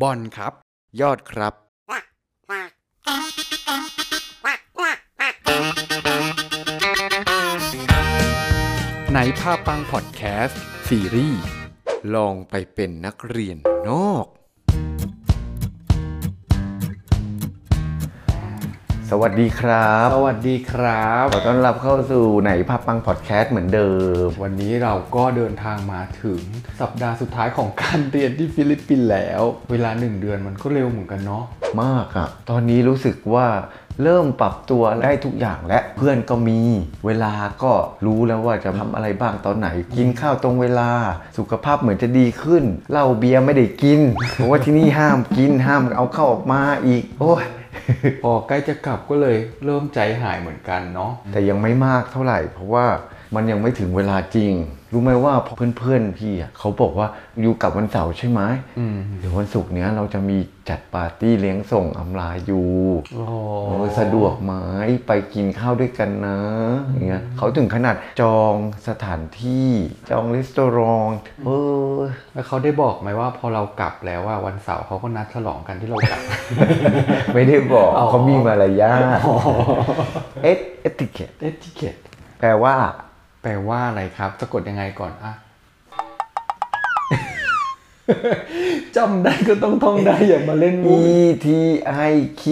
บอลครับ ยอดครับในภาพปังพอดแคสต์ซีรีส์ลองไปเป็นนักเรียนนอก สวัสดีครับ สวัสดีครับขอต้อนรับเข้าสู่ไหนภาพปังพอดแคสต์เหมือนเดิม วันนี้เราก็เดินทางมาถึงสัปดาห์สุดท้ายของการเรียนที่ฟิลิปปินส์แล้ว เวลาหนึ่งเดือนมันก็เร็วเหมือนกันเนาะมากอะตอนนี้รู้สึกว่าเริ่มปรับตัวได้ทุกอย่างและเพื่อนก็มี เวลาก็รู้แล้วว่าจะทำอะไรบ้างตอนไหน กินข้าวตรงเวลา สุขภาพเหมือนจะดีขึ้นเหล้าเบียร์ไม่ได้กิน เพราะว่าที่นี่ห้ามกินห้ามเอาเข้าออกมาอีก โอ้ย พอใกล้จะกลับก็เลยเริ่มใจหายเหมือนกันเนาะแต่ยังไม่มากเท่าไหร่ เพราะว่ามันยังไม่ถึงเวลาจริง รู้ไหมว่าเพื่อนๆพี่อะเขาบอกว่าอยู่กลับวันเสาร์ใช่ไหมอืมเดี๋ยววันศุกร์เนี้ยเราจะมีจัดปาร์ตี้เลี้ยงส่งอำลาอยู่โอ้เออสะดวกไหมไปกินข้าวด้วยกันนะอย่างเงี้ยเขาถึงขนาดจองสถานที่จองรีสตอรองเออแล้วเขาได้บอกไหมว่าพอเรากลับแล้วว่าวันเสาร์เขาก็นัดฉลองกันที่เรากลับ ไม่ได้บอกอ๋อเขามีมารยาทเอส etiquette etiquette แปลว่า แปลว่าอะไรครับ สะกดยังไงก่อนอะจำได้ก็ต้องท่องได้อย่ามาเล่นมุก E T I Q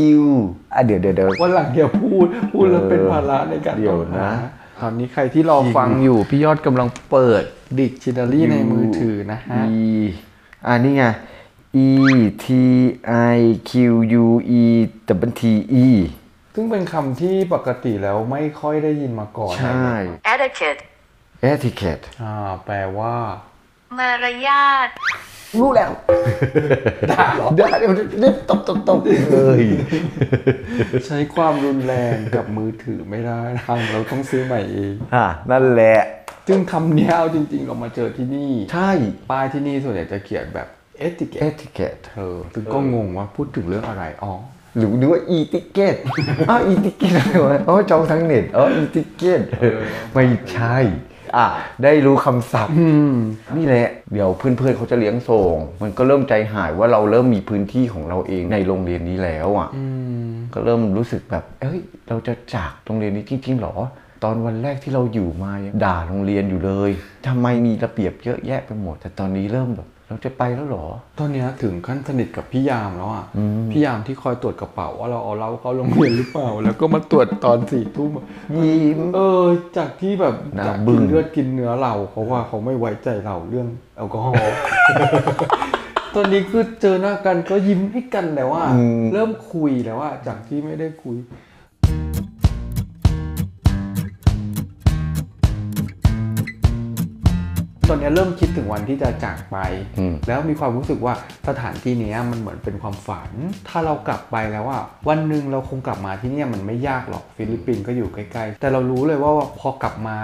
อะเดี๋ยวเดี๋ยวเดี๋ยววันหลังอย่าพูด พูดแล้วเป็นภาระในการเดี๋ยวต้องหานะตอนนี้ใครที่รอฟังอยู่ พี่ยอดกำลังเปิดดิกชันนารีในมือถือนะฮะ E อ่านี่ไง E T I Q U E W T E ซึ่งเป็นคำที่ปกติแล้วไม่ค่อยได้ยินมาก่อนใช่ etiquette etiquette อ่าแปลว่า มารยาทรู้แล้วด่าเหรอเดี๋ยวเดี๋ยวเดี๋ยวตบตบตบเลยใช้ความรุนแรงกับมือถือไม่ได้ทางเราต้องซื้อใหม่เองอะนั่นแหละ ซึ่งคำเนี้ยเอาจริง ๆ เรามาเจอที่นี่ ใช่ ป้ายที่นี่ส่วนใหญ่จะเขียนแบบ etiquette etiquette เธอซึ่งก็งงว่าพูดถึงเรื่องอะไรอ๋อ หรือนึกว่า e ticket อ้าว e ticket อะไรวะอ๋อจองทางเน็ตอ๋อ e ticket ไม่ใช่อะได้รู้คำศัพท์นี่แหละ เดี๋ยวเพื่อนๆเขาจะเลี้ยงส่ง มันก็เริ่มใจหายว่าเราเริ่มมีพื้นที่ของเราเองในโรงเรียนนี้แล้วอะก็เริ่มรู้สึกแบบ เอ้ย เราจะจากโรงเรียนนี้จริงๆหรอ ตอนวันแรกที่เราอยู่มายังด่าโรงเรียนอยู่เลยทำไมมีระเบียบเยอะแยะไปหมด แต่ตอนนี้เริ่มแบบ เราจะไปแล้วเหรอ ตอนเนี้ยถึงขั้นสนิทกับพี่ยามแล้วอะ พี่ยามที่คอยตรวจกระเป๋าว่าเราเอาเราเข้าโรงเรียนหรือเปล่า แล้วก็มาตรวจตอนสี่ทุ่มอะยิ้มเออ จากที่แบบหน้าจากบึ้กิงนเลือดกินเนื้อเราเพราะว่าเขาไม่ไว้ใจเราเรื่องแอลกอฮอล์ตอนนี้คือเจอหน้ากันก็ยิ้มให้กันแล้วว่า เริ่มคุยแล้วว่าจากที่ไม่ได้คุย ตอนนี้เริ่มคิดถึงวันที่จะจากไปอืมแล้วมีความรู้สึกว่าสถานที่เนี้ยมันเหมือนเป็นความฝัน ถ้าเรากลับไปแล้วว่า วันหนึ่งเราคงกลับมาที่เนี่ยมันไม่ยากหรอกฟิลิปปินส์ก็อยู่ใกล้ๆ แต่เรารู้เลยว่าพอกลับมา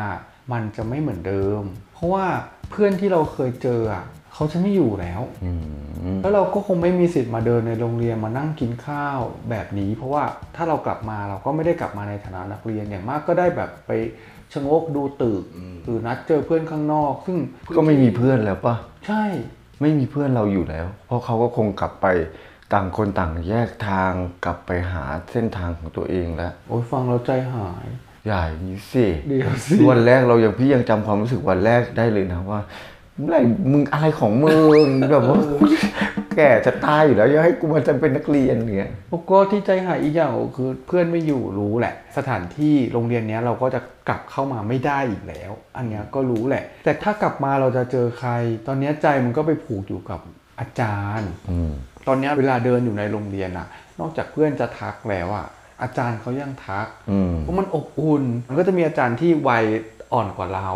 มันจะไม่เหมือนเดิม เพราะว่าเพื่อนที่เราเคยเจออะเขาจะไม่อยู่แล้วแล้วเราก็คงไม่มีสิทธิ์มาเดินในโรงเรียนมานั่งกินข้าวแบบนี้ เพราะว่าถ้าเรากลับมาเราก็ไม่ได้กลับมาในฐานะนักเรียนอย่างมากก็ได้แบบไป ชะโงกดูตึกหรือนัดเจอเพื่อนข้างนอก ซึ่งก็ไม่มีเพื่อนแล้วปะใช่ ไม่มีเพื่อนเราอยู่แล้ว เพราะเขาก็คงกลับไปต่างคนต่างแยกทางกลับไปหาเส้นทางของตัวเองแล้ว โอ้ยฟังแล้วใจหายใหญ่างนี้สิเดี๋ยวสิวันแรกเรายังพี่ยังจำความรู้สึกวันแรกได้เลยนะว่าเมื่อไหร่มึงอะไรของมึงแบบว่า แก่จะตายอยู่แล้วยังให้กูมาจะเป็นนักเรียนเนี่ยแล้วก็ที่ใจหายอีกอย่างก็คือเพื่อนไม่อยู่รู้แหละ สถานที่โรงเรียนเนี้ยเราก็จะกลับเข้ามาไม่ได้อีกแล้ว อันเนี้ยก็รู้แหละ แต่ถ้ากลับมาเราจะเจอใคร ตอนเนี้ยใจมันก็ไปผูกอยู่กับอาจารย์อืมตอนเนี้ยเวลาเดินอยู่ในโรงเรียนอะนอกจากเพื่อนจะทักแล้วอะอาจารย์เขายังทักอืมเพราะมันอบอุ่นมันก็จะมีอาจารย์ที่วัยอ่อนกว่าเรา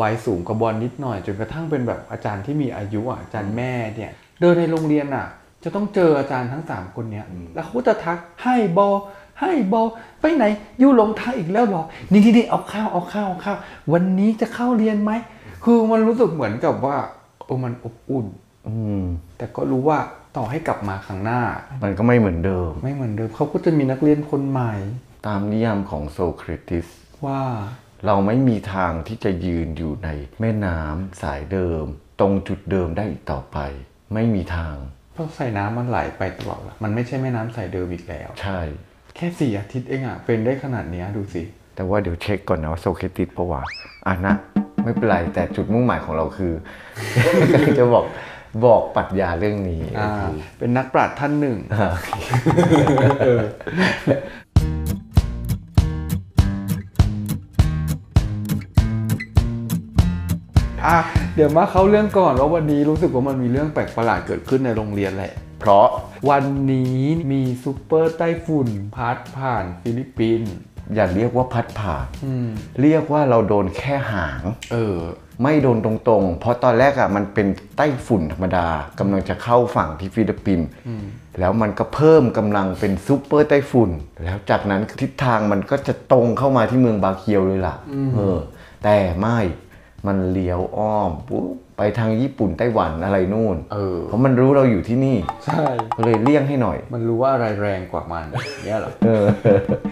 วัยสูงกว่าบอลนิดหน่อย จนกระทั่งเป็นแบบอาจารย์ที่มีอายุอะอาจารย์แม่เนี่ย เดินในโรงเรียนอะจะต้องเจออาจารย์ทั้งสามคนเนี้ย แล้วเขาก็จะทักให้บอให้บอไปไหนอยู่หลงทางอีกแล้วเหรอนี่นี่นี่เอาข้าวเอาข้าวเอาข้าว วันนี้จะเข้าเรียนไหม คือมันรู้สึกเหมือนกับว่าโอ้มันอบอุ่น อืมแต่ก็รู้ว่าต่อให้กลับมาครั้งหน้า มันก็ไม่เหมือนเดิม ไม่เหมือนเดิมเขาก็จะมีนักเรียนคนใหม่ ตามนิยามของโซเครติสว่าเราไม่มีทางที่จะยืนอยู่ในแม่น้ำสายเดิม ตรงจุดเดิมได้อีกต่อไป ไม่มีทางต้องใส่น้ำมันไหลไปตลอดละมันไม่ใช่แม่น้ำใสเดิมอีกแล้ว ใช่ แค่สี่อาทิตย์เองอะเป็นได้ขนาดเนี้ยดูสิ แต่ว่าเดี๋ยวเช็คก่อนนะว่าโซเคติดปะวะอะนะไม่เป็นไรแต่จุดมุ่งหมายของเราคือกำลังจะบอกบอกปรัชญาเรื่องนี้อ่าก็คือเป็นนักปราชญ์ท่านหนึ่ง อ่าอะ เดี๋ยวมาเข้าเรื่องก่อนว่าวันนี้รู้สึกว่ามันมีเรื่องแปลกประหลาดเกิดขึ้นในโรงเรียนแหละ เพราะวันนี้มีซูเปอร์ไต้ฝุ่นพัดผ่านฟิลิปปินส์อย่าเรียกว่าพัดผ่านอืมเรียกว่าเราโดนแค่หาง เออ ไม่โดนตรงๆ เพราะตอนแรกอะ่ะมันเป็นไต้ฝุ่นธรรมดากำลังจะเข้าฝั่งที่ฟิลิปปินส์แล้วมันก็เพิ่มกำลังเป็นซูเปอร์ไต้ฝุ่น แล้วจากนั้นทิศทางมันก็จะตรงเข้ามาที่เมืองบาเกียวเลยล่ะเออ แต่ไม่ มันเลี้ยวอ้อมปุ๊บไปทางญี่ปุ่นไต้หวันอะไรนู่น เออ เพราะมันรู้เราอยู่ที่นี่ใช่ ก็เลยเลี่ยงให้หน่อย มันรู้ว่าอะไรแรงกว่ามันเนี่ยเหรอ เออ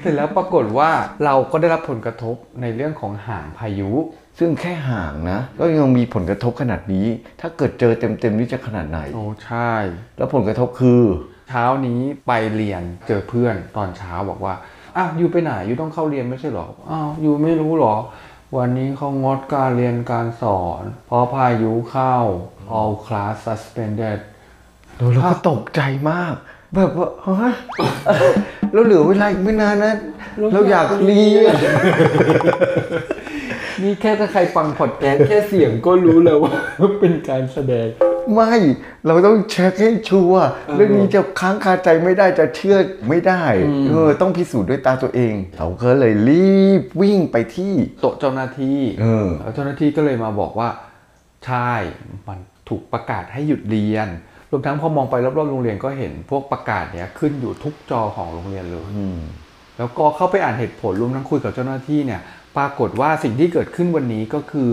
เสร็จแล้วปรากฏว่าเราก็ได้รับผลกระทบในเรื่องของหางพายุ ซึ่งแค่ห่างนะ ก็ยังมีผลกระทบขนาดนี้ ถ้าเกิดเจอเต็มๆนี่จะขนาดไหน โอ้ใช่ แล้วผลกระทบคือ เช้านี้ไปเรียนเจอเพื่อนตอนเช้าบอกว่าอ้าวอยู่ไปไหนอยู่ต้องเข้าเรียนไม่ใช่เหรอ อ้าวอยู่ไม่รู้เหรอ วันนี้เขางดการเรียนการสอน เพราะพายุเข้า all class suspended เราเราก็ตกใจมาก แบบว่าฮะเราเหลือเวลาอีกไม่นานนะ เราอยากเรียนนี่แค่ถ้าใครฟังพอดแคสต์แค่เสียงก็รู้เลยว่าเป็นการแสดง ไม่ เราต้องเช็คให้ชัวร์เรื่องนี้จะค้างคาใจไม่ได้จะเชื่อไม่ได้เออต้องพิสูจน์ด้วยตาตัวเอง เราก็เลยรีบวิ่งไปที่โต๊ะเจ้าหน้าที่เออแล้วเจ้าหน้าที่ก็เลยมาบอกว่าใช่มันถูกประกาศให้หยุดเรียนรวมทั้งพอมองไปรอบๆโรงเรียนก็เห็นพวกประกาศเนี้ยขึ้นอยู่ทุกจอของโรงเรียนเลยอืมแล้วก็เข้าไปอ่านเหตุผลรวมทั้งคุยกับเจ้าหน้าที่เนี่ย ปรากฏว่าสิ่งที่เกิดขึ้นวันนี้ก็คือ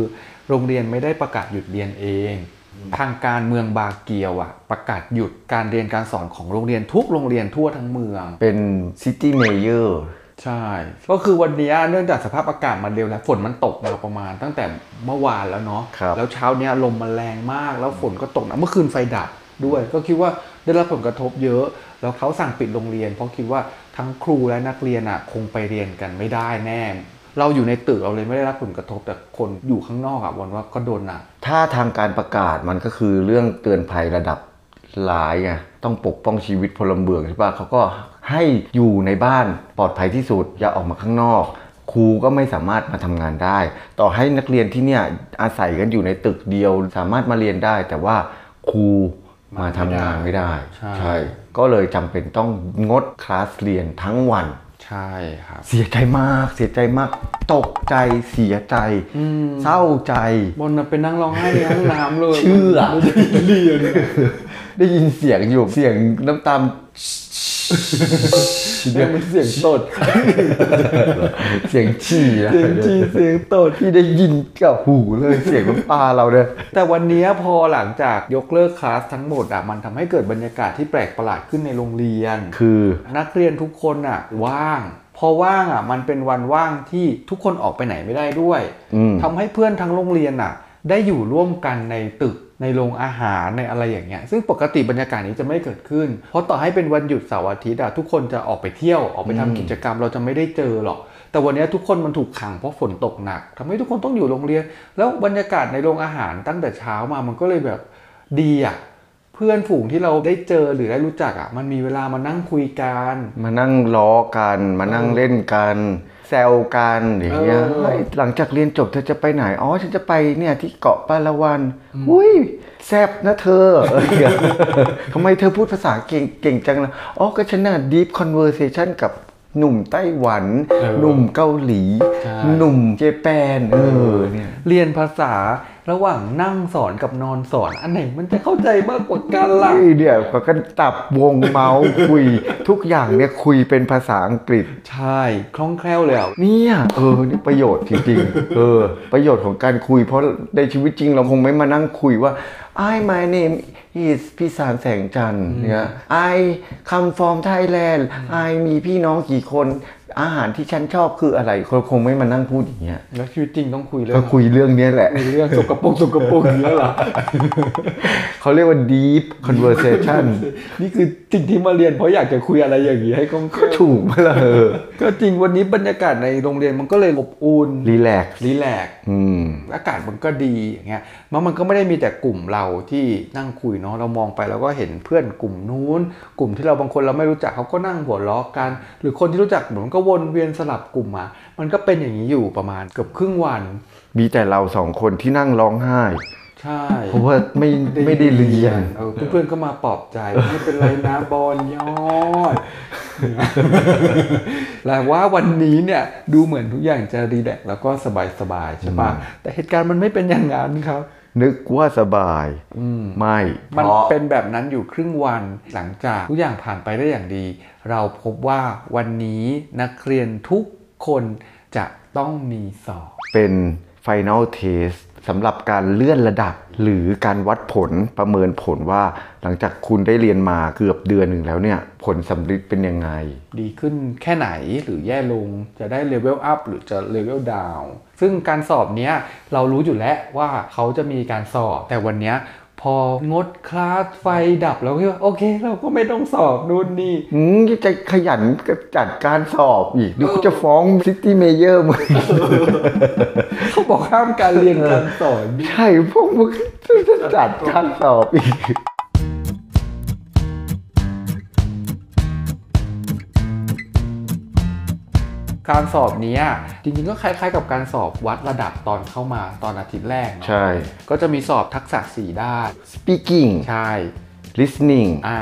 โรงเรียนไม่ได้ประกาศหยุดเรียนเอทางการเมืองบาเกียวอะประกาศหยุดการเรียนการสอนของโรงเรียนทุกโรงเรียนทั่วทั้งเมือง เป็น city mayor ใช่ ก็คือวันนี้เนื่องจากสภาพอากาศมันเลวแล้วฝนมันตกมาประมาณตั้งแต่เมื่อวานแล้วเนาะครับแล้วเช้าเนี้ยลมมันแรงมากแล้วฝนก็ตกหนะเมื่อคืนไฟดับด้วย ก็คิดว่าได้รับผลกระทบเยอะ แล้วเขาสั่งปิดโรงเรียน เพราะคิดว่าทั้งครูและนักเรียนอะคงไปเรียนกันไม่ได้แน่ เราอยู่ในตึกเราเลยไม่ได้รับผลกระทบแต่คนอยู่ข้างนอกอะวันว่าก็โดนหนักถ้าทางการประกาศมันก็คือเรื่องเตือนภัยระดับร้ายไงต้องปกป้องชีวิตพลเมืองใช่ปะเขาก็ให้อยู่ในบ้านปลอดภัยที่สุดอย่าออกมาข้างนอกครูก็ไม่สามารถมาทำงานได้ ต่อให้นักเรียนที่เนี่ยอาศัยกันอยู่ในตึกเดียว สามารถมาเรียนได้ แต่ว่าครูมาทำงานไม่ได้ใช่ก็เลยจำเป็นต้องงดคลาสเรียนทั้งวัน ใช่ครับ เสียใจมากเสียใจมาก ตกใจเสียใจเศร้าใจบนน่ะเป็นนั่งร้องไห้ในห้องน้ำเลยเชื่อเรียน ได้ยินเสียงอยู่เสียงน้ำตาล เรียกมันเสียงตด เสียงฉี่นะเสียงจีเสียงตดที่ได้ยินกับหูเลยเสียงน้ำตาเราเนี่ยแต่วันนี้พอหลังจากยกเลิกคลาสทั้งหมดอะมันทำให้เกิดบรรยากาศที่แปลกประหลาดขึ้นในโรงเรียน คือนักเรียนทุกคนอะว่างพอว่างอะมันเป็นวันว่างที่ทุกคนออกไปไหนไม่ได้ด้วยอืมทำให้เพื่อนทั้งโรงเรียนอะ ได้อยู่ร่วมกันในตึก ในโรงอาหารในอะไรอย่างเงี้ยซึ่งปกติบรรยากาศนี้จะไม่เกิดขึ้น เพราะต่อให้เป็นวันหยุดเสาร์อาทิตย์อะทุกคนจะออกไปเที่ยวออกไปทำกิจกรรมเราจะไม่ได้เจอหรอก แต่วันนี้ทุกคนมันถูกขังเพราะฝนตกหนักทำให้ทุกคนต้องอยู่โรงเรียน แล้วบรรยากาศในโรงอาหารตั้งแต่เช้ามามันก็เลยแบบดีอะเพื่อนฝูงที่เราได้เจอหรือได้รู้จักอะมันมีเวลามานั่งคุยกัน มานั่งล้อกัน มานั่งเล่นกัน ซวกันอย่างเงี้ยเออเฮ้ยหลังจากเรียนจบเธอจะไปไหน อ๋อ ฉันจะไปเนี่ยที่เกาะปาละวัน อุ้ยแซบนะเธอเออทำไมเธอพูดภาษาเก่งเก่งจังล่ะ อ๋อ ก็ฉันน่ะ deep conversation กับ หนุ่มไต้หวัน หนุ่มเกาหลีใช่หนุ่มเจแปนเออเนี่ยเรียนภาษาระหว่างนั่งสอนกับนอนสอน อันไหนมันจะเข้าใจมากกว่ากันล่ะไอ้เนี่ยก็กันตับวงเมาส์คุย ทุกอย่างเนี่ยคุยเป็นภาษาอังกฤษ ใช่คล่องแคล่วเลยอะเนี่ยเออนี่ประโยชน์จริงๆเออ ประโยชน์ของการคุย เพราะในชีวิตจริงเราคงไม่มานั่งคุยว่า I my name is พี่สารแสงจันทร์เนี่ย I come from Thailand I มีพี่น้องกี่คน อาหารที่ฉันชอบคืออะไรเขาคงไม่มานั่งพูดอย่างเงี้ยแล้วชีวิตจริงต้องคุยเรื่ก็องคุยเรื่องเนี้ยแหละคุยเรื่องสกปรกสกปรกอย่างเงี้ยเหรอเขาเรียกว่า deep conversation นี่คือสิ่งที่มาเรียนเพราะอยากจะคุยอะไรอย่างนี้ให้กล้องก็ถูกไหมล่ะเออก็จริงวันนี้บรรยากาศในโรงเรียนมันก็เลยอบอุ่นรีแลกซ์รีแลกซ์อืมอากาศมันก็ดีอย่างเงี้ยมันมันก็ไม่ได้มีแต่กลุ่มเราที่นั่งคุยเนาะเรามองไปเราก็เห็นเพื่อนกลุ่มนู้น กลุ่มที่เราบางคนเราไม่รู้จักเขาก็นั่งหัวเราะกัน หรือคนที่รู้จักเหมือนก็วนเวียนสลับกลุ่มมา มันก็เป็นอย่างนี้อยู่ประมาณเกือบครึ่งวัน มีแต่เราสองคนที่นั่งร้องไห้ ใช่ เพราะว่าไม่ไม่ได้เรียนเออเพื่อนๆก็มาปลอบใจ ไม่เป็นไรนะบอลยอดแต่ว่าวันนี้เนี่ยดูเหมือนทุกอย่างจะรีแลกซ์แล้วก็สบายๆใช่ปะแต่เหตุการณ์มันไม่เป็นอย่างนั้นครับ นึกว่าสบายไม่มันเพราะเป็นแบบนั้นอยู่ครึ่งวันหลังจากทุกอย่างผ่านไปได้อย่างดี เราพบว่าวันนี้นักเรียนทุกคนจะต้องมีสอบ เป็น Final Test สำหรับการเลื่อนระดับหรือการวัดผลประเมินผลว่า หลังจากคุณได้เรียนมาเกือบเดือนหนึ่งแล้วเนี่ย ผลสำลิดเป็นยังไง ดีขึ้นแค่ไหนหรือแย่ลงจะได้เลเวลอัพหรือจะเลเวลดาวซึ่งการสอบเนี้ยเรารู้อยู่แล้วว่าเขาจะมีการสอบแต่วันเนี้ย พองดคลาสไฟดับเราก็คิดว่าโอเค เราก็ไม่ต้องสอบนู่นนี่อืมจะขยันจัดการสอบอีกดูเขาจะฟ้อง city mayor มึงเขาบอกห้ามการเรียนการสอน ใช่พวกมึงจะจัดการสอบอีก การสอบเนี้ยจริงๆก็คล้ายๆ กับการสอบวัดระดับตอนเข้ามาตอนอาทิตย์แรกเนอะใช่ ก็จะมีสอบทักษะสี่ด้าน speaking ใช่ listening อ่า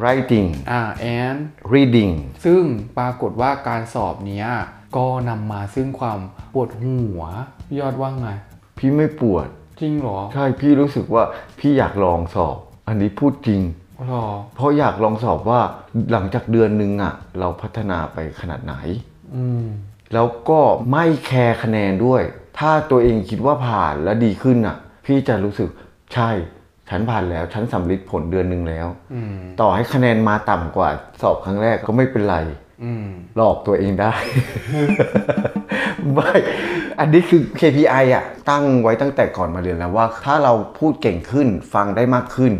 writing อ่า and reading ซึ่งปรากฏว่าการสอบเนี้ยก็นำมาซึ่งความปวดหัวพี่ยอดว่าไง พี่ไม่ปวด จริงเหรอ ใช่พี่รู้สึกว่าพี่อยากลองสอบ อันนี้พูดจริงหรอเพราะอยากลองสอบว่าหลังจากเดือนหนึ่งอะเราพัฒนาไปขนาดไหนอืม แล้วก็ไม่แคร์คะแนนด้วย ถ้าตัวเองคิดว่าผ่านและดีขึ้นอะ พี่จะรู้สึกใช่ ฉันผ่านแล้วฉันสำลิดผลเดือนหนึ่งแล้วอืมต่อให้คะแนนมาต่ำกว่า สอบครั้งแรกก็ไม่เป็นไรอืมหลอกตัวเองได้ ไม่ อันนี้คือ KPI อะ ตั้งไว้ตั้งแต่ก่อนมาเรียนแล้วว่า ถ้าเราพูดเก่งขึ้นฟังได้มากขึ้น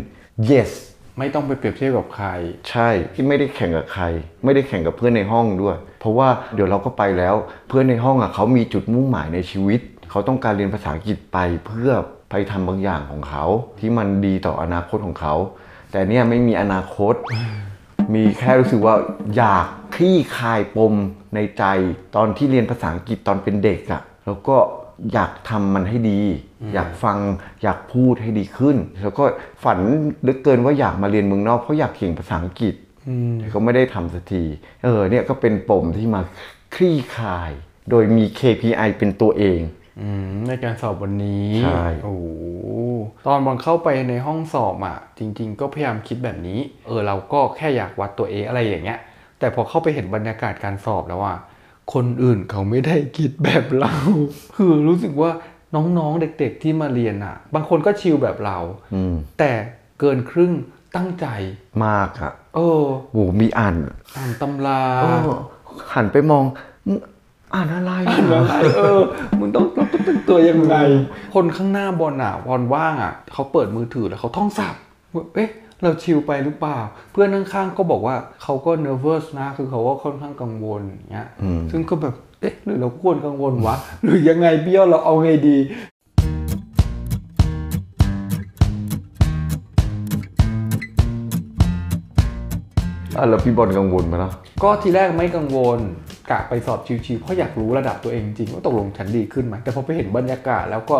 yes ไม่ต้องไปเปรียบเทียบกับใคร ใช่ที่ไม่ได้แข่งกับใคร ไม่ได้แข่งกับเพื่อนในห้องด้วย เพราะว่าเดี๋ยวเราก็ไปแล้ว เพื่อนในห้องอะเขามีจุดมุ่งหมายในชีวิต เขาต้องการเรียนภาษาอังกฤษไปเพื่อไปทำบางอย่างของเขา ที่มันดีต่ออนาคตของเขา แต่เนี่ยไม่มีอนาคต มีแค่รู้สึกว่าอยากคลี่คลายปมในใจตอนที่เรียนภาษาอังกฤษตอนเป็นเด็กอะ่ะแล้วก็อยากทำมันให้ดี อยากฟังอยากพูดให้ดีขึ้น แล้วก็ฝันเหลือเกินว่าอยากมาเรียนเมืองนอกเพราะอยากเก่งภาษาอังกฤษ แต่ก็ไม่ได้ทำสักที เออเนี่ยก็เป็นปมที่มาคลี่คลาย โดยมี KPI เป็นตัวเองอืมในการสอบวันนี้ใช่โอ้โหตอนบอลเข้าไปในห้องสอบอะ จริง ๆ ก็พยายามคิดแบบนี้ เออเราก็แค่อยากวัดตัวเองอะไรอย่างเงี้ย แต่พอเข้าไปเห็นบรรยากาศการสอบแล้วอะคนอื่นเขาไม่ได้คิดแบบเรา คือรู้สึกว่าน้องๆเด็ก ๆที่มาเรียนอะ บางคนก็ชิลแบบเราอืมแต่เกินครึ่ง ตั้งใจมากอะเออโหมีอ่านอ่านตำราเออหันไปมองมึงอ่านอะไรอะอะไรเออมึงต้องต้องต้องเป็นตัวยังไง คนข้างหน้าบอลอะบอลว่างอะเขาเปิดมือถือแล้วเขาท่องสับเอ๊ะเราชิลไปหรือเปล่า เพื่อนข้างๆก็บอกว่าเขาก็ nervous นะ คือเขาก็ค่อนข้างกังวลอย่างเงี้ยซึ่งก็แบบเอ๊ะหรือเราควรกังวลวะหรือยังไงเบี้ยวเราเอาไงดี อะแล้วพี่บอลกังวลไหมล่ะก็ทีแรกไม่กังวลกะไปสอบชิวๆเพราะอยากรู้ระดับตัวเองจริงว่าตกลงฉันดีขึ้นไหมแต่พอไปเห็นบรรยากาศแล้วก็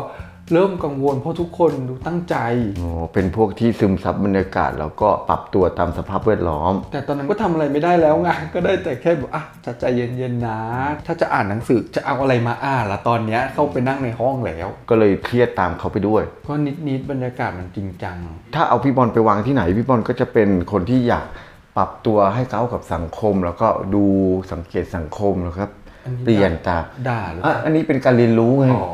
เริ่มกังวลเพราะทุกคนดูตั้งใจ อ๋อเป็นพวกที่ซึมซับบรรยากาศแล้วก็ปรับตัวตามสภาพแวดล้อม แต่ตอนนั้นก็ทำอะไรไม่ได้แล้วไงก็ได้แต่แค่แบบอะจะใจเย็นๆนะ ถ้าจะอ่านหนังสือจะเอาอะไรมาอ่านละตอนเนี้ยเข้าไปนั่งในห้องแล้วก็เลยเครียดตามเขาไปด้วย ก็นิดๆบรรยากาศมันจริงจัง ถ้าเอาพี่บอลไปวางที่ไหนพี่บอลก็จะเป็นคนที่อยาก ปรับตัวให้เข้ากับสังคม แล้วก็ดูสังเกตสังคมแล้วครับอันนี้เปลี่ยนตามด่าหรืออะอันนี้เป็นการเรียนรู้ไงอ๋อ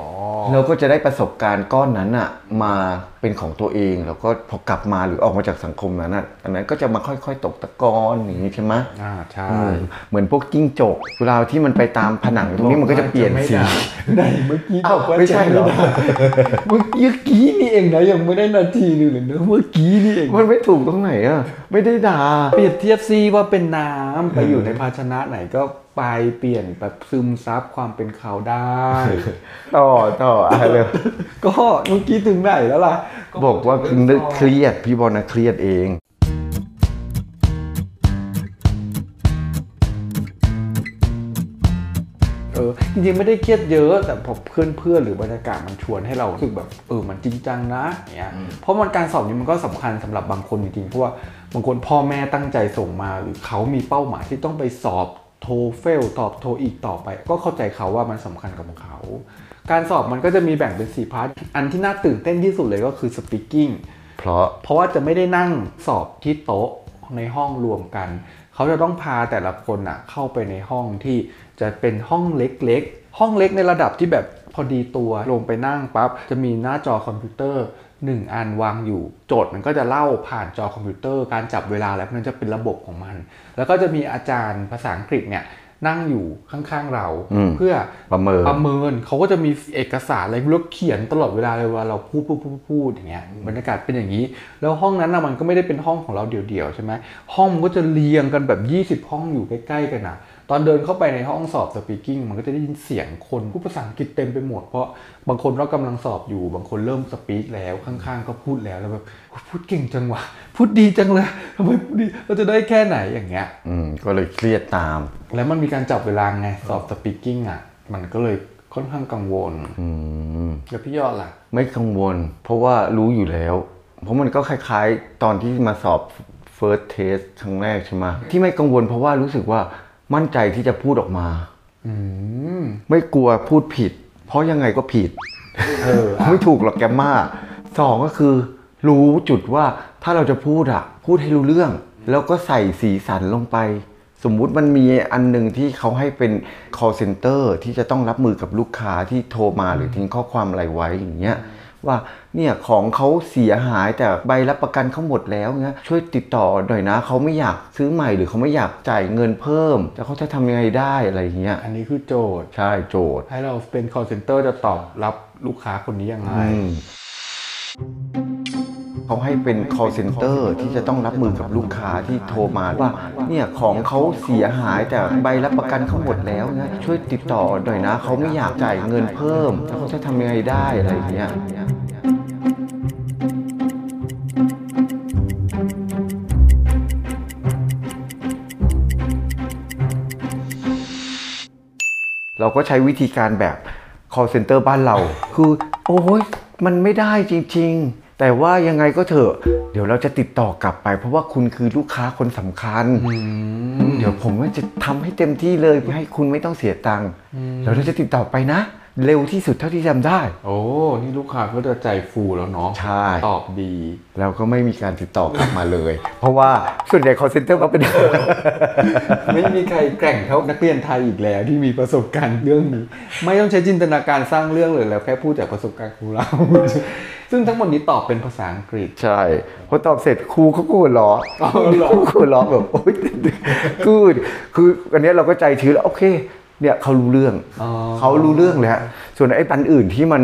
เราก็จะได้ประสบการณ์ก้อนนั้นอะมา เป็นของตัวเองแล้วก็พอกลับมาหรือออกมาจากสังคมนั้นน่ะอันนั้นก็จะมาค่อยๆ ตกตะกอนอย่างนี้ใช่ไหมอ่าใช่เออเหมือนพวกจิ้งจกเวลาที่มันไปตามผนังตรงนี้มันก็จะเปลี่ยนสีไหนเมื่อกี้อ้าวบอกว่าไม่ใช่เหรอจะไม่ได้เมื่อกี้นี่เองนะยังไม่ได้นาทีหนึงเลยนะเมื่อกี้นี่เองมันไม่ถูกตรงไหนอะไม่ได้ด่าเปรียบเทียบซีว่าเป็นน้ำไปอยู่ในภาชนะไหนก็ไปเปลี่ยนแบบซึมซับความเป็นเขาได้ ต่อต่ออะไรเลยก็เมื่อกี้ถึงไหนแล้วล่ะบอกว่าคือนึกเครียดพี่บอลนะเครียดเองเออจริงๆไม่ได้เครียดเยอะ แต่พอเพื่อนเพื่อนๆหรือบรรยากาศมันชวนให้เรารู้สึกแบบเออมันจริงจังนะอย่างเงี้ยเพราะมันการสอบนี้มันก็สำคัญสำหรับบางคนจริงๆเพราะว่าบางคนพ่อแม่ตั้งใจส่งมาหรือเขามีเป้าหมายที่ต้องไปสอบ TOEFL สอบโทอีกต่อไป ก็เข้าใจเขาว่ามันสำคัญกับเขา การสอบมันก็จะมีแบ่งเป็นสี่ part อันที่น่าตื่นเต้นที่สุดเลยก็คือ speaking เพราะเพราะว่าจะไม่ได้นั่งสอบที่โต๊ะในห้องรวมกัน เขาจะต้องพาแต่ละคนอะเข้าไปในห้องที่จะเป็นห้องเล็กๆ ห้องเล็กในระดับที่แบบพอดีตัวลงไปนั่งปั๊บจะมีหน้าจอคอมพิวเตอร์ 1 อันวางอยู่ โจทย์มันก็จะเล่าผ่านจอคอมพิวเตอร์ การจับเวลาแล้วมันจะเป็นระบบของมัน แล้วก็จะมีอาจารย์ภาษาอังกฤษเนี่ยนั่งอยู่ข้างๆเราอืมเพื่อประเมินประเมินเขาก็จะมีเอกสารอะไรแล้วเขียนตลอดเวลาเลยเว่าเราพูดพูดพูดพูดอย่างเงี้ยบรรยากาศเป็นอย่างนี้ แล้วห้องนั้นนะมันก็ไม่ได้เป็นห้องของเราเดี่ยวๆใช่ไหมห้องมันก็จะเรียงกันแบบ 20 ห้องอยู่ใกล้ๆกันนะ ตอนเดินเข้าไปในห้องสอบสปีกิ้งมันก็จะได้ยินเสียงคนพูดภาษาอังกฤษเต็มไปหมด เพราะบางคนเรากำลังสอบอยู่ บางคนเริ่มสปีกแล้วข้างๆ ก็พูดแล้วแล้วแบบพูดเก่งจังวะพูดดีจังเลยทำไมพูดดีเราจะได้แค่ไหนอย่างเงี้ยอืมก็เลยเครียดตาม แล้วมันมีการจับเวลาไงสอบสปีกิ้งอะมันก็เลยค่อนข้างกังวลอืมแล้วพี่ยอดล่ะ ไม่กังวล เพราะว่ารู้อยู่แล้ว เพราะมันก็คล้ายๆ ตอนที่มาสอบ first test ครั้งแรกใช่ไหมที่ไม่กังวลเพราะว่ารู้สึกว่า มั่นใจที่จะพูดออกมาอืมไม่กลัวพูดผิด เพราะยังไงก็ผิดเออไม่ถูกหรอกแกมมาสองก็คือ รู้จุดว่าถ้าเราจะพูดอะพูดให้รู้เรื่อง แล้วก็ใส่สีสันลงไป สมมุติมันมีอันหนึ่งที่เขาให้เป็น call center ที่จะต้องรับมือกับลูกค้าที่โทรมาหรือทิ้งข้อความอะไรไว้อย่างเงี้ยว่า เนี่ยของเขาเสียหายแต่ใบรับประกันเขาหมดแล้วเงี้ยช่วยติดต่อหน่อยนะเขาไม่อยากซื้อใหม่หรือเขาไม่อยากจ่ายเงินเพิ่มแต่เขาจะทำยังไงได้อะไรเงี้ยอันนี้คือโจทย์ใช่โจทย์ ให้เราเป็น call center จะตอบรับลูกค้าคนนี้ยังไงอืมเขาให้เป็น call center ที่จะต้องรับมือกับลูกค้าที่โทรมาว่าเนี่ยของเขาเสียหายแต่ใบรับประกันเขาหมดแล้วนะช่วยติดต่อหน่อยนะเขาไม่อยากจ่ายเงินเพิ่มแล้วเขาจะทำยังไงได้อะไรอย่างเงี้ย เราก็ใช้วิธีการแบบ call center บ้านเรา คือ โอ้ยมันไม่ได้จริง ๆ แต่ว่ายังไงก็เถอะ เดี๋ยวเราจะติดต่อกลับไป เพราะว่าคุณคือลูกค้าคนสำคัญ เดี๋ยวผมจะทำให้เต็มที่เลยให้คุณไม่ต้องเสียตังค์แล้วเราจะติดต่อไปนะ เร็วที่สุดเท่าที่จำได้ โอ้นี่ลูกค้าก็จะใจฟูแล้วเนาะใช่ ตอบดี แล้วก็ไม่มีการติดต่อกลับมาเลย เพราะว่าส่วนใหญ่ call center ก็เป็น ไม่มีใครแกร่งเท่านักเรียนไทยอีกแล้ว ที่มีประสบการณ์เรื่องนี้ ไม่ต้องใช้จินตนาการสร้างเรื่องเลยแล้วแค่พูดจากประสบการณ์ของเรา ซึ่งทั้งหมดนี้ตอบเป็นภาษาอังกฤษ ใช่ พอตอบเสร็จครูเขาก็หัวเราะอ๋อเหรอครูก็หัวเราะแบบโอ๊ยกูดคืออันเนี้ยเราก็ใจชื้นแล้วโอเค เนี่ยเขารู้เรื่องอ๋อเขารู้เรื่องแล้วส่วนไอ้ปันอื่นที่มัน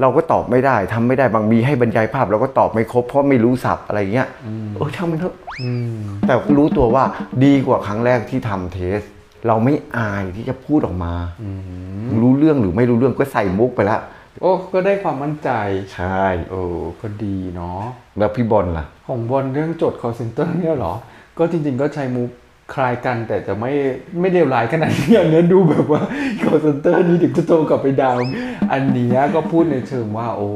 เราก็ตอบไม่ได้ทำไม่ได้บางมีให้บรรยายภาพ เราก็ตอบไม่ครบเพราะไม่รู้ศัพท์อะไรเงี้ยเออช่างมันเถอะอืมแต่รู้ตัวว่าดีกว่าครั้งแรกที่ทำเทส เราไม่อายที่จะพูดออกมารู้เรื่องหรือไม่รู้เรื่องก็ใส่มุกไปแล้วโอ้ก็ได้ความมั่นใจใช่โอ้ก็ดีเนาะแล้วพี่บอลล่ะ ของบอลเรื่องโจทย์ call center เนี่ยเหรอ ก็จริง ๆ ก็ใช้มุก คลายกันแต่จะไม่ไม่เลวร้ายขนาดนี้อันนี้ดูแบบว่า call center นี้ถึงจะโทรกลับไปดาวน์อันเนี้ยก็พูดในเชิงว่า โอ้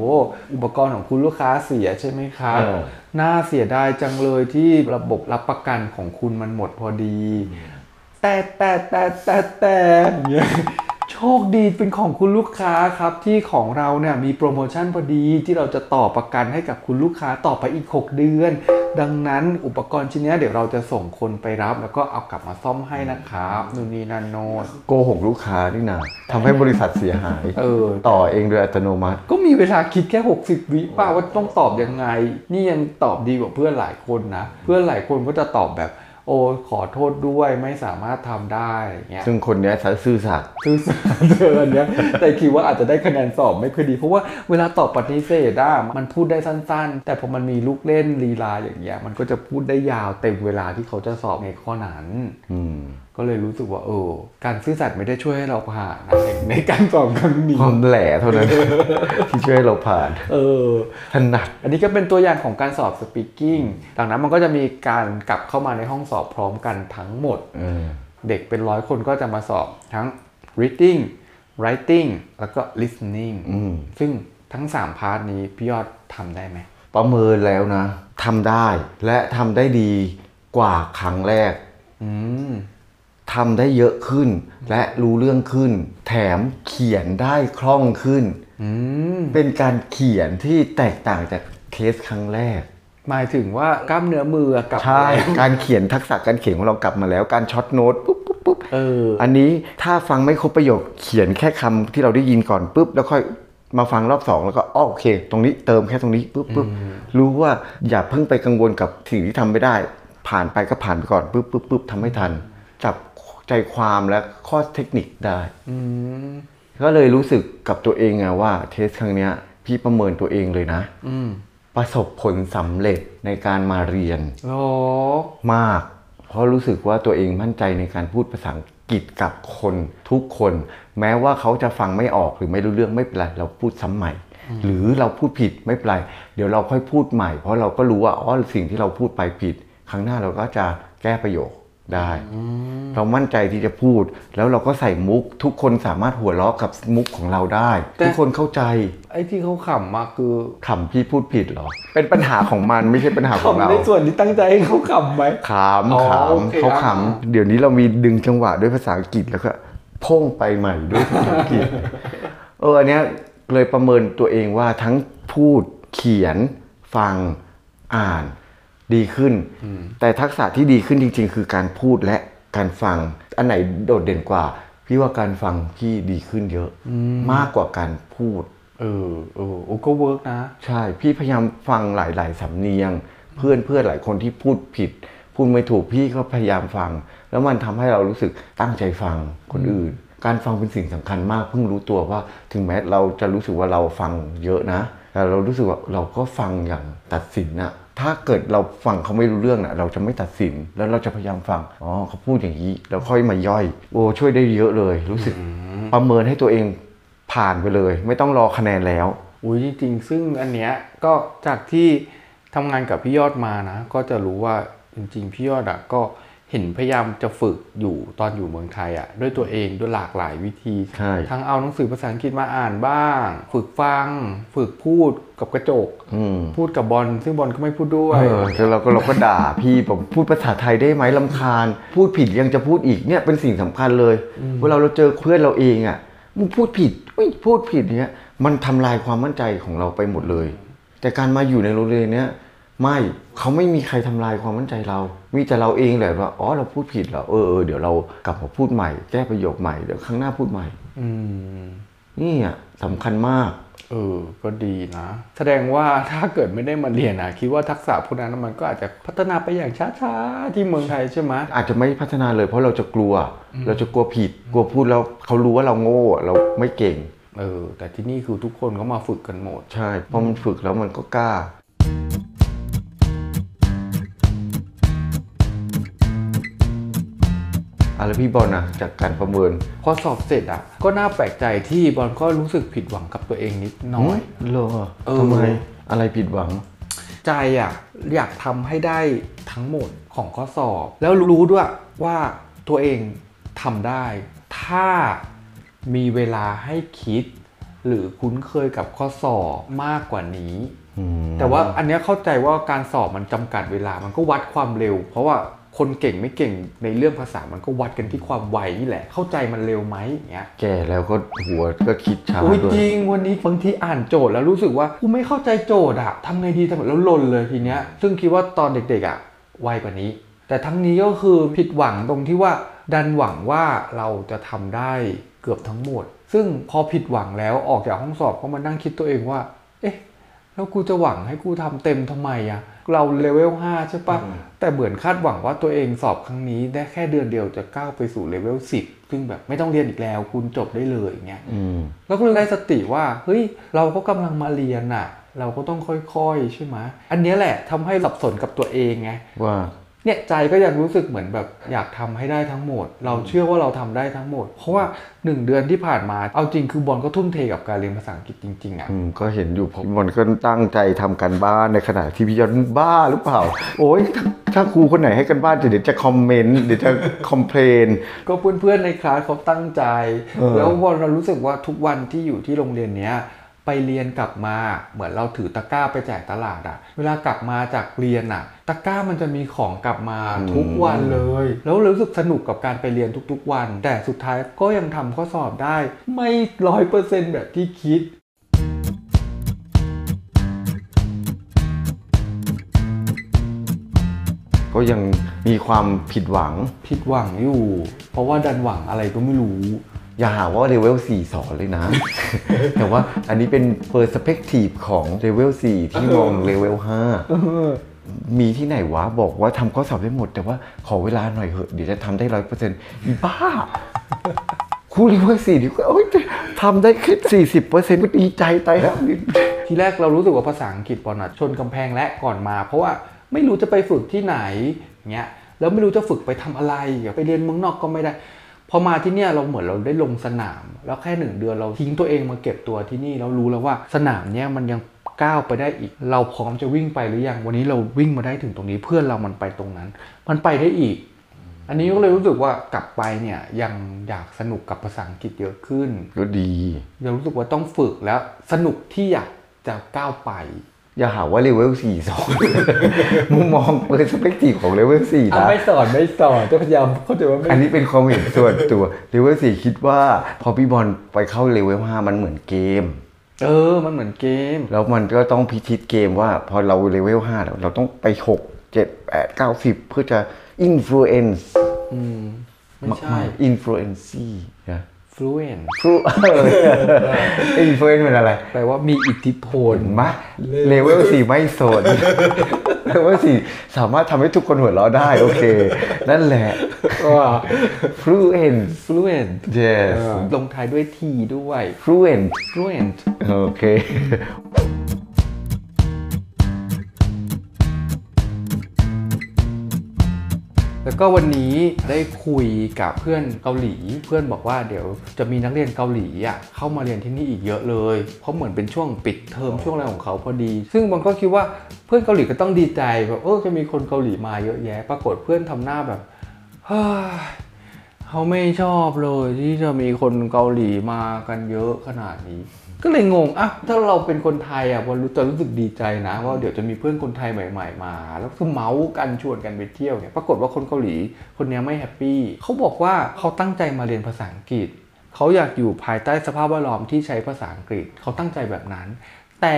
อุปกรณ์ของคุณลูกค้าเสียใช่ไหมครับเออน่าเสียดายจังเลยที่ระบบรับประกันของคุณมันหมดพอดี แต่แต่แต่แต่แต่อย่างเงี้ยโช คดีเป็นของคุณลูกค้าครับที่ของเราเนี่ยมีโปรโมชั่นพอดีที่เราจะต่อประกันให้กับคุณลูกค้าต่อไปอีก 6 เดือน ดังนั้นอุปกรณ์ชิ้นเนี้ยเดี๋ยวเราจะส่งคนไปรับ แล้วก็เอากลับมาซ่อมให้นะครับนู่นนี่นั่นโนนโกหกลูกค้านี่นะทำให้บริษัทเสียหาย เออ ต่อเองโดยอัตโนมัติ ก็มีเวลาคิดแค่ 60 วิป้าว่าต้องตอบยังไง นี่ยังตอบดีกว่าเพื่อนหลายคนนะ เพื่อนหลายคนก็จะตอบแบบ โอ้ขอโทษด้วยไม่สามารถทำได้อย่างเงี้ยซึ่งคนเนี้ยซื่อสัตย์ซื่อสัตย์เกินเนี้ยแต่คิดว่าอาจจะได้คะแนนสอบไม่ค่อยดี เพราะว่าเวลาตอบปฏิเสธอะมันพูดได้สั้น ๆ แต่พอมันมีลูกเล่นลีลาอย่างเงี้ยมันก็จะพูดได้ยาวเต็มเวลาที่เขาจะสอบในข้อนั้น อืม ก็เลยรู้สึกว่าเออการซื่อสัตย์ไม่ได้ช่วยให้เราผ่านนะในในการสอบครั้งนี้ความแหล่เท่านั้นที่ช่วยให้เราผ่าน เออถนัดอันนี้ก็เป็นตัวอย่างของการสอบสปีกิ้งดังนั้นมันก็จะมีการกลับเข้ามาในห้องสอบพร้อมกันทั้งหมดเออเด็กเป็นร้อยคนก็จะมาสอบทั้ง reading writing แล้วก็ listening อืมซึ่งทั้ง 3 พาร์ทนี้พี่ยอดทำได้ไหมประเมินแล้วนะทำได้และทำได้ดีกว่าครั้งแรกอืม ทำได้เยอะขึ้น และรู้เรื่องขึ้น แถมเขียนได้คล่องขึ้นอืมเป็นการเขียนที่แตกต่างจากเทสครั้งแรก หมายถึงว่ากล้ามเนื้อมือกลับใช่แล้วการเขียนทักษะการเขียนของเรากลับมาแล้ว การช็อตโน้ตปุ๊บปุ๊บปุ๊บเอออันนี้ถ้าฟังไม่ครบประโยคเขียนแค่คำที่เราได้ยินก่อนปุ๊บแล้วค่อยมาฟังรอบสองแล้วก็อ้อโอเค ตรงนี้เติมแค่ตรงนี้ปุ๊บปุ๊บรู้ว่าอย่าเพิ่งไปกังวลกับสิ่งที่ทำไม่ได้ ผ่านไปก็ผ่านไปก่อนปุ๊บปุ๊บปุ๊บทำไม่ทัน จับ ใจความและข้อเทคนิคได้อืมก็เลยรู้สึกกับตัวเองอะว่าเทสครั้งเนี้ย พี่ประเมินตัวเองเลยนะอืมประสบผลสำเร็จในการมาเรียนโอ้มาก เพราะรู้สึกว่าตัวเองมั่นใจในการพูดภาษาอังกฤษกับคนทุกคน แม้ว่าเขาจะฟังไม่ออกหรือไม่รู้เรื่องไม่เป็นไรเราพูดซ้ำใหม่ หรือเราพูดผิดไม่เป็นไรเดี๋ยวเราค่อยพูดใหม่ เพราะเราก็รู้ว่าอ๋อสิ่งที่เราพูดไปผิด ครั้งหน้าเราก็จะแก้ประโยค ได้ เรามั่นใจที่จะพูด แล้วเราก็ใส่มุก ทุกคนสามารถหัวเราะกับมุกของเราได้ ทุกคนเข้าใจ ไอ้ที่เขาขำมาคือขำพี่พูดผิดเหรอ เป็นปัญหาของมันไม่ใช่ปัญหาของขำเราในส่วนที่ตั้งใจให้เขาขำไหมขอ๋อำขโอเคำเขาอะขำเดี๋ยวนี้เรามีดึงจังหวะด้วยภาษาอังกฤษแล้วก็พ่งไปใหม่ด้วยภาษาอังกฤษเอออันเนี้ยเลยประเมินตัวเองว่าทั้งพูดเขียนฟังอ่าน ดีขึ้น แต่ทักษะที่ดีขึ้นจริง ๆ คือการพูดและการฟัง อันไหนโดดเด่นกว่า พี่ว่าการฟังพี่ดีขึ้นเยอะมากกว่าการพูด เออเออโอ้ก็เวิร์กนะ ใช่ พี่พยายามฟังหลาย ๆ สำเนียง เพื่อนเพื่อนหลายคนที่พูดผิด พูดไม่ถูกพี่ก็พยายามฟัง แล้วมันทำให้เรารู้สึกตั้งใจฟังคนอื่น การฟังเป็นสิ่งสำคัญมากเพิ่งรู้ตัวว่า ถึงแม้เราจะรู้สึกว่าเราฟังเยอะนะแต่เรารู้สึกว่าเราก็ฟังอย่างตัดสินนะ ถ้าเกิดเราฟังเขาไม่รู้เรื่องนะเราจะไม่ตัดสินแล้วเราจะพยายามฟังอ๋อเขาพูดอย่างนี้แล้วค่อยมาย่อย โอ้ช่วยได้เยอะเลย รู้สึกประเมินให้ตัวเองผ่านไปเลย ไม่ต้องรอคะแนนแล้วอุ้ยจริงๆซึ่งอันเนี้ยก็จากที่ทำงานกับพี่ยอดมานะ ก็จะรู้ว่าจริงๆพี่ยอดอะก็ เห็นพยายามจะฝึกอยู่ตอนอยู่เมืองไทยอะด้วยตัวเองด้วยหลากหลายวิธีใช่ทั้งเอาหนังสือภาษาอังกฤษมาอ่านบ้าง ฝึกฟัง ฝึกพูดกับกระจกอืมพูดกับบอลซึ่งบอลก็ไม่พูดด้วยเออแล้วเราก็เราก็ด่าพี่ผมพูดภาษาไทยได้ไหมลำคาญ พูดผิดยังจะพูดอีกเนี่ยเป็นสิ่งสำคัญเลยเวลาเราเจอเพื่อนเราเองอะมึงพูดผิดอุ้ยพูดผิดเนี่ยมันทำลายความมั่นใจของเราไปหมดเลย แต่การมาอยู่ในโรงเรียนเนี้ย ไม่เขาไม่มีใครทำลายความมั่นใจเรา มีแต่เราเองแหละว่าอ๋อเราพูดผิดเหรอเออเออเดี๋ยวเรากลับมาพูดใหม่ แก้ประโยคใหม่เดี๋ยวครั้งหน้าพูดใหม่ อืมนี่อะสำคัญมาก เออ ก็ดีนะ แสดงว่าถ้าเกิดไม่ได้มาเรียนอะคิดว่าทักษะพวกนั้นมันก็อาจจะพัฒนาไปอย่างช้าๆ ที่เมืองไทยใช่ไหมอาจจะไม่พัฒนาเลยเพราะเราจะกลัว เราจะกลัวผิด กลัวพูดแล้วเขารู้ว่าเราโง่เราไม่เก่ง เออ แต่ที่นี่คือทุกคนก็มาฝึกกันหมด ใช่พอมันฝึกแล้วมันก็กล้า อะไรพี่บอลนะจากการประเมิน พอสอบเสร็จอะ ก็น่าแปลกใจที่บอลก็รู้สึกผิดหวังกับตัวเองนิดหน่อยเหรอเออทำไมอะไรผิดหวัง ใจอะอยากทำให้ได้ทั้งหมดของข้อสอบ แล้วรู้ด้วยว่าตัวเองทำได้ ถ้ามีเวลาให้คิด หรือคุ้นเคยกับข้อสอบมากกว่านี้อืมแต่ว่าอันเนี้ยเข้าใจว่าการสอบมันจำกัดเวลามันก็วัดความเร็ว เพราะว่า คนเก่งไม่เก่งในเรื่องภาษามันก็วัดกันที่ความไวนี่แหละ เข้าใจมันเร็วไหมอย่างเงี้ยแก่แล้วก็หัวก็คิดช้าอุ้ยด้วยจริงวันนี้บางทีอ่านโจทย์แล้วรู้สึกว่ากูไม่เข้าใจโจทย์อะทำไงดีทำไมแล้วลนเลยทีเนี้ย ซึ่งคิดว่าตอนเด็กๆอะไวกว่านี้ แต่ทั้งนี้ก็คือผิดหวังตรงที่ว่าดันหวังว่าเราจะทำได้เกือบทั้งหมด ซึ่งพอผิดหวังแล้วออกจากห้องสอบก็มานั่งคิดตัวเองว่า เอ๊ะ แล้วกูจะหวังให้กูทำเต็มทำไมอะ เราเลเวล5ใช่ปะแต่เหมือนคาดหวังว่าตัวเองสอบครั้งนี้ได้แค่เดือนเดียวจะก้าวไปสู่เลเวล10ซึ่งแบบไม่ต้องเรียนอีกแล้วคุณจบได้เลยอย่างเงี้ยอืมแล้วก็เลยได้สติว่าเฮ้ยเราก็กำลังมาเรียนน่ะ เราก็ต้องค่อยๆใช่ไหมอันเนี้ยแหละทำให้สับสนกับตัวเองไงว่า เนี่ยใจก็ยังรู้สึกเหมือนแบบอยากทำให้ได้ทั้งหมด เราเชื่อว่าเราทำได้ทั้งหมด เพราะว่าหนึ่งเดือนที่ผ่านมา เอาจริงคือบอลก็ทุ่มเทกับการเรียนภาษาอังกฤษจริงๆอะอืมก็เห็นอยู่ผมมันก็ตั้งใจทำกันบ้านในขณะที่พี่ยอนบ้าหรือเปล่า โอ้ยถ้าถ้าครูคนไหนให้กันบ้านเดี๋ยวจะคอมเมนต์เดี๋ยวจะคอมเพลนก็เพื่อนๆในคลาสเขาตั้งใจเออแล้วพอเรารู้สึกว่าทุกวันที่อยู่ที่โรงเรียนเนี้ยไปเรียนกลับมาเหมือนเราถือตะกร้าไปแจกตลาดอะเวลากลับมาจากเรียนอะ ตะกร้ามันจะมีของกลับมาทุกวันเลย แล้วรู้สึกสนุกกับการไปเรียนทุกๆวัน แต่สุดท้ายก็ยังทำข้อสอบได้ ไม่ร้อยเปอร์เซ็นต์แบบที่คิดก็ยังมีความผิดหวัง ผิดหวังอยู่ เพราะว่าดันหวังอะไรก็ไม่รู้ อย่าหาว่าเลเวล4สอนเลยนะ แต่ว่าอันนี้เป็น perspective ของ level 4ที่มอง level 5 มีที่ไหนวะบอกว่าทำข้อสอบได้หมด แต่ว่าขอเวลาหน่อยเหอะเดี๋ยวจะทำได้ร้อยเปอร์เซ็นต์บ้าครูเลเวล4นี่ก็โอ๊ยทำได้แค่สี่สิบเปอร์เซ็นต์ก็ดีใจตายแล้วทีแรกเรารู้สึกว่าภาษาอังกฤษปอนอะชนกำแพงและก่อนมา เพราะว่าไม่รู้จะไปฝึกที่ไหนเงี้ยแล้วไม่รู้จะฝึกไปทำอะไรอย่าไปเรียนเมืองนอกก็ไม่ได้พอมาที่เนี่ยเราเหมือนเราได้ลงสนาม แล้วแค่หนึ่งเดือนเราทิ้งตัวเองมาเก็บตัวที่นี่แล้วรู้แล้วว่าสนามเนี้ยมันยัง ก้าวไปได้อีก เราพร้อมจะวิ่งไปหรือยังวันนี้เราวิ่งมาได้ถึงตรงนี้เพื่อนเรามันไปตรงนั้น มันไปได้อีก อันนี้ก็เลยรู้สึกว่ากลับไปเนี่ยยังอยากสนุกกับภาษาอังกฤษเยอะขึ้นก็ดียังรู้สึกว่าต้องฝึกแล้วสนุกที่อยากจะก้าวไป อย่าหาว่า level 4สอนมุมมอง perspective ของ level 4นะไม่สอนไม่สอนจะพยายามเข้าใจว่าไม่อันนี้เป็นความเห็นส่วนตัวเลเวลสี่คิดว่า พอพี่บอลไปเข้าเลเวลห้ามันเหมือนเกม เออ มันเหมือนเกม แล้วมันก็ต้องพิชิตเกมว่าพอเราเลเวลห้าเราต้องไป6 7 8 9 10เพื่อจะ influence อืม ไม่ใช่ influence นะ fluent ฟลู influence เป็นอะไร แปลว่ามีอิทธิพลเห็นไหมเลเวลสี่ไม่โสดเลเวลสี่สามารถทำให้ทุกคนหัวเราะได้ โอเค นั่นแหละว่า fluence fluent yes เออลงท้ายด้วย t ด้วย fluent fluent โอเค แล้วก็วันนี้ได้คุยกับเพื่อนเกาหลี เพื่อนบอกว่าเดี๋ยวจะมีนักเรียนเกาหลีอะเข้ามาเรียนที่นี่อีกเยอะเลย เพราะเหมือนเป็นช่วงปิดเทอมช่วงอะไรของเขาพอดี ซึ่งบางก็คิดว่าเพื่อนเกาหลีก็ต้องดีใจแบบเออจะมีคนเกาหลีมาเยอะแยะ ปรากฏเพื่อนทำหน้าแบบเฮ้ยเขาไม่ชอบเลยที่จะมีคนเกาหลีมากันเยอะขนาดนี้ ก็เลยงงอะถ้าเราเป็นคนไทยอะวันรู้จะรู้สึกดีใจนะว่าเดี๋ยวจะมีเพื่อนคนไทยใหม่ ๆ มา แล้วก็เมาส์กันชวนกันไปเที่ยวเนี่ยปรากฏว่าคนเกาหลีคนนี้ไม่ happy เขาบอกว่าเขาตั้งใจมาเรียนภาษาอังกฤษเขาอยากอยู่ภายใต้สภาพแวดล้อมที่ใช้ภาษาอังกฤษเขาตั้งใจแบบนั้น แต่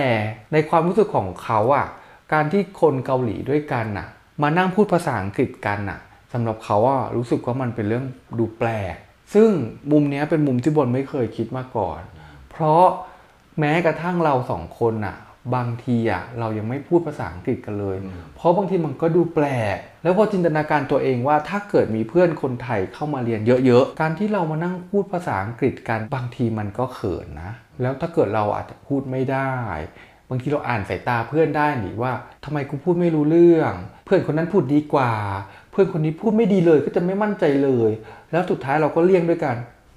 ในความรู้สึกของเขาอะการที่คนเกาหลีด้วยกันน่ะ มานั่งพูดภาษาอังกฤษกันน่ะสำหรับเขาอะรู้สึกว่ามันเป็นเรื่องดูแปลกซึ่งมุมนี้เป็นมุมที่บอลไม่เคยคิดมาก่อน เพราะ แม้กระทั่งเราสองคนน่ะ บางทีอะเรายังไม่พูดภาษาอังกฤษกันเลย เพราะบางทีมันก็ดูแปลก แล้วพอจินตนาการตัวเองว่าถ้าเกิดมีเพื่อนคนไทยเข้ามาเรียนเยอะๆ การที่เรามานั่งพูดภาษาอังกฤษกันบางทีมันก็เขินนะ แล้วถ้าเกิดเราอาจจะพูดไม่ได้บางทีเราอ่านสายตาเพื่อนได้หนิว่าทำไมกูพูดไม่รู้เรื่อง เพื่อนคนนั้นพูดดีกว่า เพื่อนคนนี้พูดไม่ดีเลยก็จะไม่มั่นใจเลย แล้วสุดท้ายเราก็เลี่ยงด้วยกัน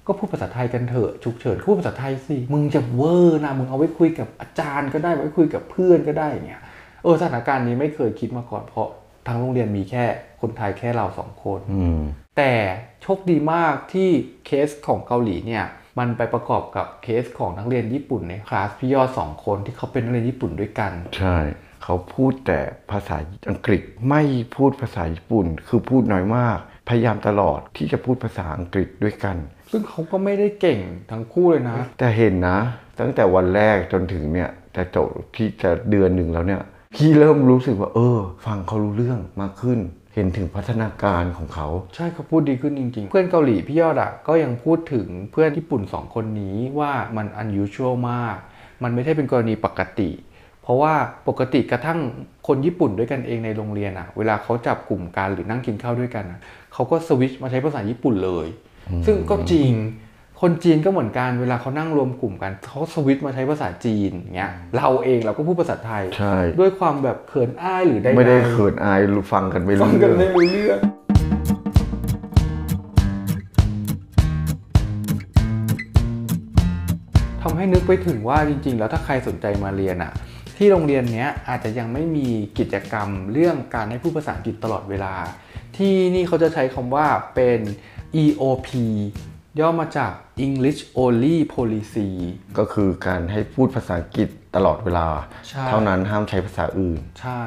ก็พูดภาษาไทยกันเถอะฉุกเฉินพูดภาษาไทยสิมึงจะเวอร์นะมึงเอาไว้คุยกับอาจารย์ก็ได้ไว้คุยกับเพื่อนก็ได้อย่างเงี้ยเออสถานการณ์นี้ไม่เคยคิดมาก่อนเพราะทางโรงเรียนมีแค่คนไทยแค่เราสองคนอืมแต่โชคดีมากที่เคสของเกาหลีเนี่ยมันไปประกอบกับเคสของนักเรียนญี่ปุ่นในคลาสพี่ยอดสองคนที่เขาเป็นนักเรียนญี่ปุ่นด้วยกัน ใช่ เขเขาพูดแต่ภาษาอังกฤษไม่พูดภาษาญี่ปุ่น คือพูดน้อยมาก พยายามตลอดที่จะพูดภาษาอังกฤษด้วยกัน ซึ่งเขาก็ไม่ได้เก่งทั้งคู่เลยนะ แต่เห็นนะ ตั้งแต่วันแรกจนถึงเนี่ยจะจบที่จะเดือนหนึ่งแล้วเนี่ยพี่เริ่มรู้สึกว่า เออ ฟังเขารู้เรื่องมากขึ้น เห็นถึงพัฒนาการของเขา ใช่เขาพูดดีขึ้นจริง ๆ เพื่อนเกาหลีพี่ยอดอะก็ยังพูดถึงเพื่อนญี่ปุ่นสองคนนี้ว่ามัน unusual มาก มันไม่ใช่เป็นกรณีปกติ เพราะว่าปกติกระทั่งคนญี่ปุ่นด้วยกันเองในโรงเรียนอะเวลาเขาจับกลุ่มกันหรือนั่งกินข้าวด้วยกันอะเขาก็สวิตช์มาใช้ภาษาญี่ปุ่นเลย ซึ่งก็จริงคนจีนก็เหมือนกันเวลาเขานั่งรวมกลุ่มกันเขาสวิตช์มาใช้ภาษาจีนอย่างเงี้ยเราเองเราก็พูดภาษาไทยใช่ด้วยความแบบเขินอายหรือใดๆไม่ได้เขินอายฟังกันไม่ฟัรู้งกันเรื่ไม่องรู้เรื่องทำให้นึกไปถึงว่าจริง ๆ แล้วถ้าใครสนใจมาเรียนอะที่โรงเรียนเนี้ยอาจจะยังไม่มีกิจกรรมเรื่องการให้พูดภาษาอังกฤษตลอดเวลา ที่นี่เขาจะใช้คำว่าเป็น EOP ย่อมาจาก English Only Policy ก็คือการให้พูดภาษาอังกฤษตลอดเวลาใช่เท่านั้นห้ามใช้ภาษาอื่น ใช่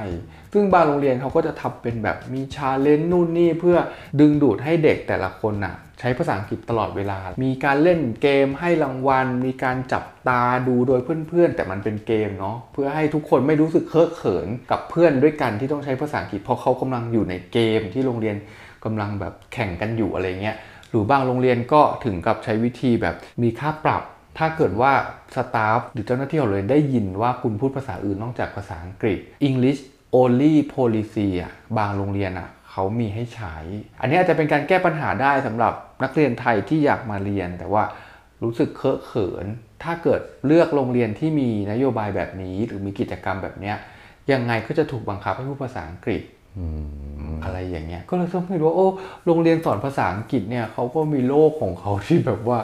ซึ่งบางโรงเรียนเขาก็จะทำเป็นแบบมีชาเลนจ์นู่นนี่เพื่อดึงดูดให้เด็กแต่ละคนน่ะ ใช้ภาษาอังกฤษตลอดเวลา มีการเล่นเกมให้รางวัล มีการจับตาดูโดยเพื่อนๆ แต่มันเป็นเกมเนาะเพื่อให้ทุกคนไม่รู้สึกเคอะเขินกับเพื่อนด้วยกันที่ต้องใช้ภาษาอังกฤษเพราะเขากำลังอยู่ในเกมที่โรงเรียน กำลังแบบแข่งกันอยู่อะไรเงี้ยหรือบางโรงเรียนก็ถึงกับใช้วิธีแบบมีค่าปรับ ถ้าเกิดว่าสตาฟหรือเจ้าหน้าที่ของโรงเรียนได้ยินว่าคุณพูดภาษาอื่นนอกจากภาษาอังกฤษ English only policy อะบางโรงเรียนอะเขามีให้ใช้ อันนี้อาจจะเป็นการแก้ปัญหาได้สำหรับนักเรียนไทยที่อยากมาเรียน แต่ว่ารู้สึกเคอะเขิน ถ้าเกิดเลือกโรงเรียนที่มีนโยบายแบบนี้ หรือมีกิจกรรมแบบเนี้ยยังไงก็จะถูกบังคับให้พูดภาษาอังกฤษ อะไรอย่างเงี้ยก็เลยต้องไม่รู้ว่าโอ้โรงเรียนสอนภาษาอังกฤษเนี่ยเขาก็มีโลกของเขาที่แบบว่า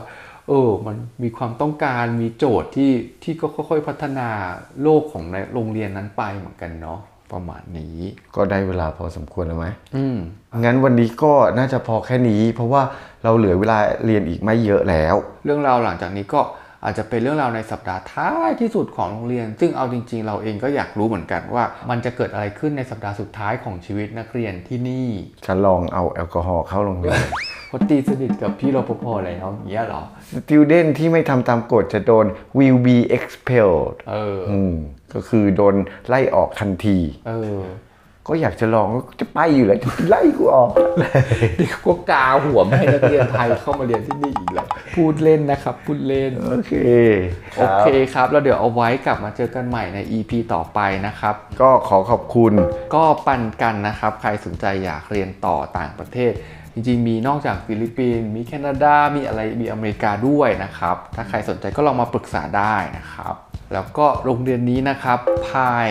เออ มันมีความต้องการมีโจทย์ที่ที่ก็ค่อยๆพัฒนาโลกของในโรงเรียนนั้นไปเหมือนกันเนาะประมาณนี้ก็ได้เวลาพอสมควรแล้วไหมอืมงั้นวันนี้ก็น่าจะพอแค่นี้ เพราะว่าเราเหลือเวลาเรียนอีกไม่เยอะแล้ว เรื่องราวหลังจากนี้ก็ อาจจะเป็นเรื่องราวในสัปดาห์ท้ายที่สุดของโรงเรียน ซึ่งเอาจริง ๆ เราเองก็อยากรู้เหมือนกันว่า มันจะเกิดอะไรขึ้นในสัปดาห์สุดท้ายของชีวิตนักเรียนที่นี่ฉันลองเอาแอลกอฮอล์เข้าโรงเรียนเพราะตีสนิทกับพี่รปภแล้วอย่างเงี้ยเหรอ student ที่ไม่ทำตามกฎจะโดน will be expelled เอออืมก็คือโดนไล่ออกทันที เออ ก็อยากจะลองจะไปอยู่แล้วจะไล่กูออกนี่ก็กาหัวไม่ให้นักเรียนไทยเข้ามาเรียนที่นี่อีกแล้วพูดเล่นนะครับ พูดเล่นโอเคโอเคครับแล้วเดี๋ยวเอาไว้กลับมาเจอกันใหม่ใน EP ต่อไปนะครับ ก็ขอขอบคุณ ก็ปันกันนะครับ ใครสนใจอยากเรียนต่อต่างประเทศ จริงๆ มีนอกจากฟิลิปปินส์มีแคนาดา มีอะไรมีอเมริกาด้วยนะครับ ถ้าใครสนใจก็ลองมาปรึกษาได้นะครับ แล้วก็โรงเรียนนี้นะครับพาย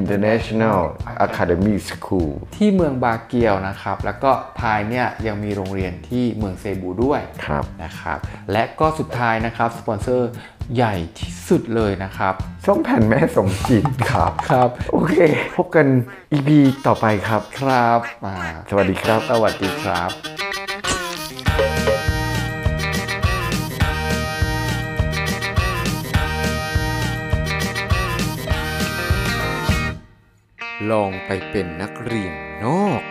International Academy School ที่เมืองบาเกียวนะครับ แล้วก็ PINES เนี่ยยังมีโรงเรียนที่เมืองเซบูด้วยครับนะครับ และก็สุดท้ายนะครับ สปอนเซอร์ใหญ่ที่สุดเลยนะครับช่องแผ่นแม่สมจิตครับครับ โอเค พบกัน EP ต่อไปครับครับมาสวัสดีครับ สวัสดีครับ ลองไปเป็นนักเรียนนอก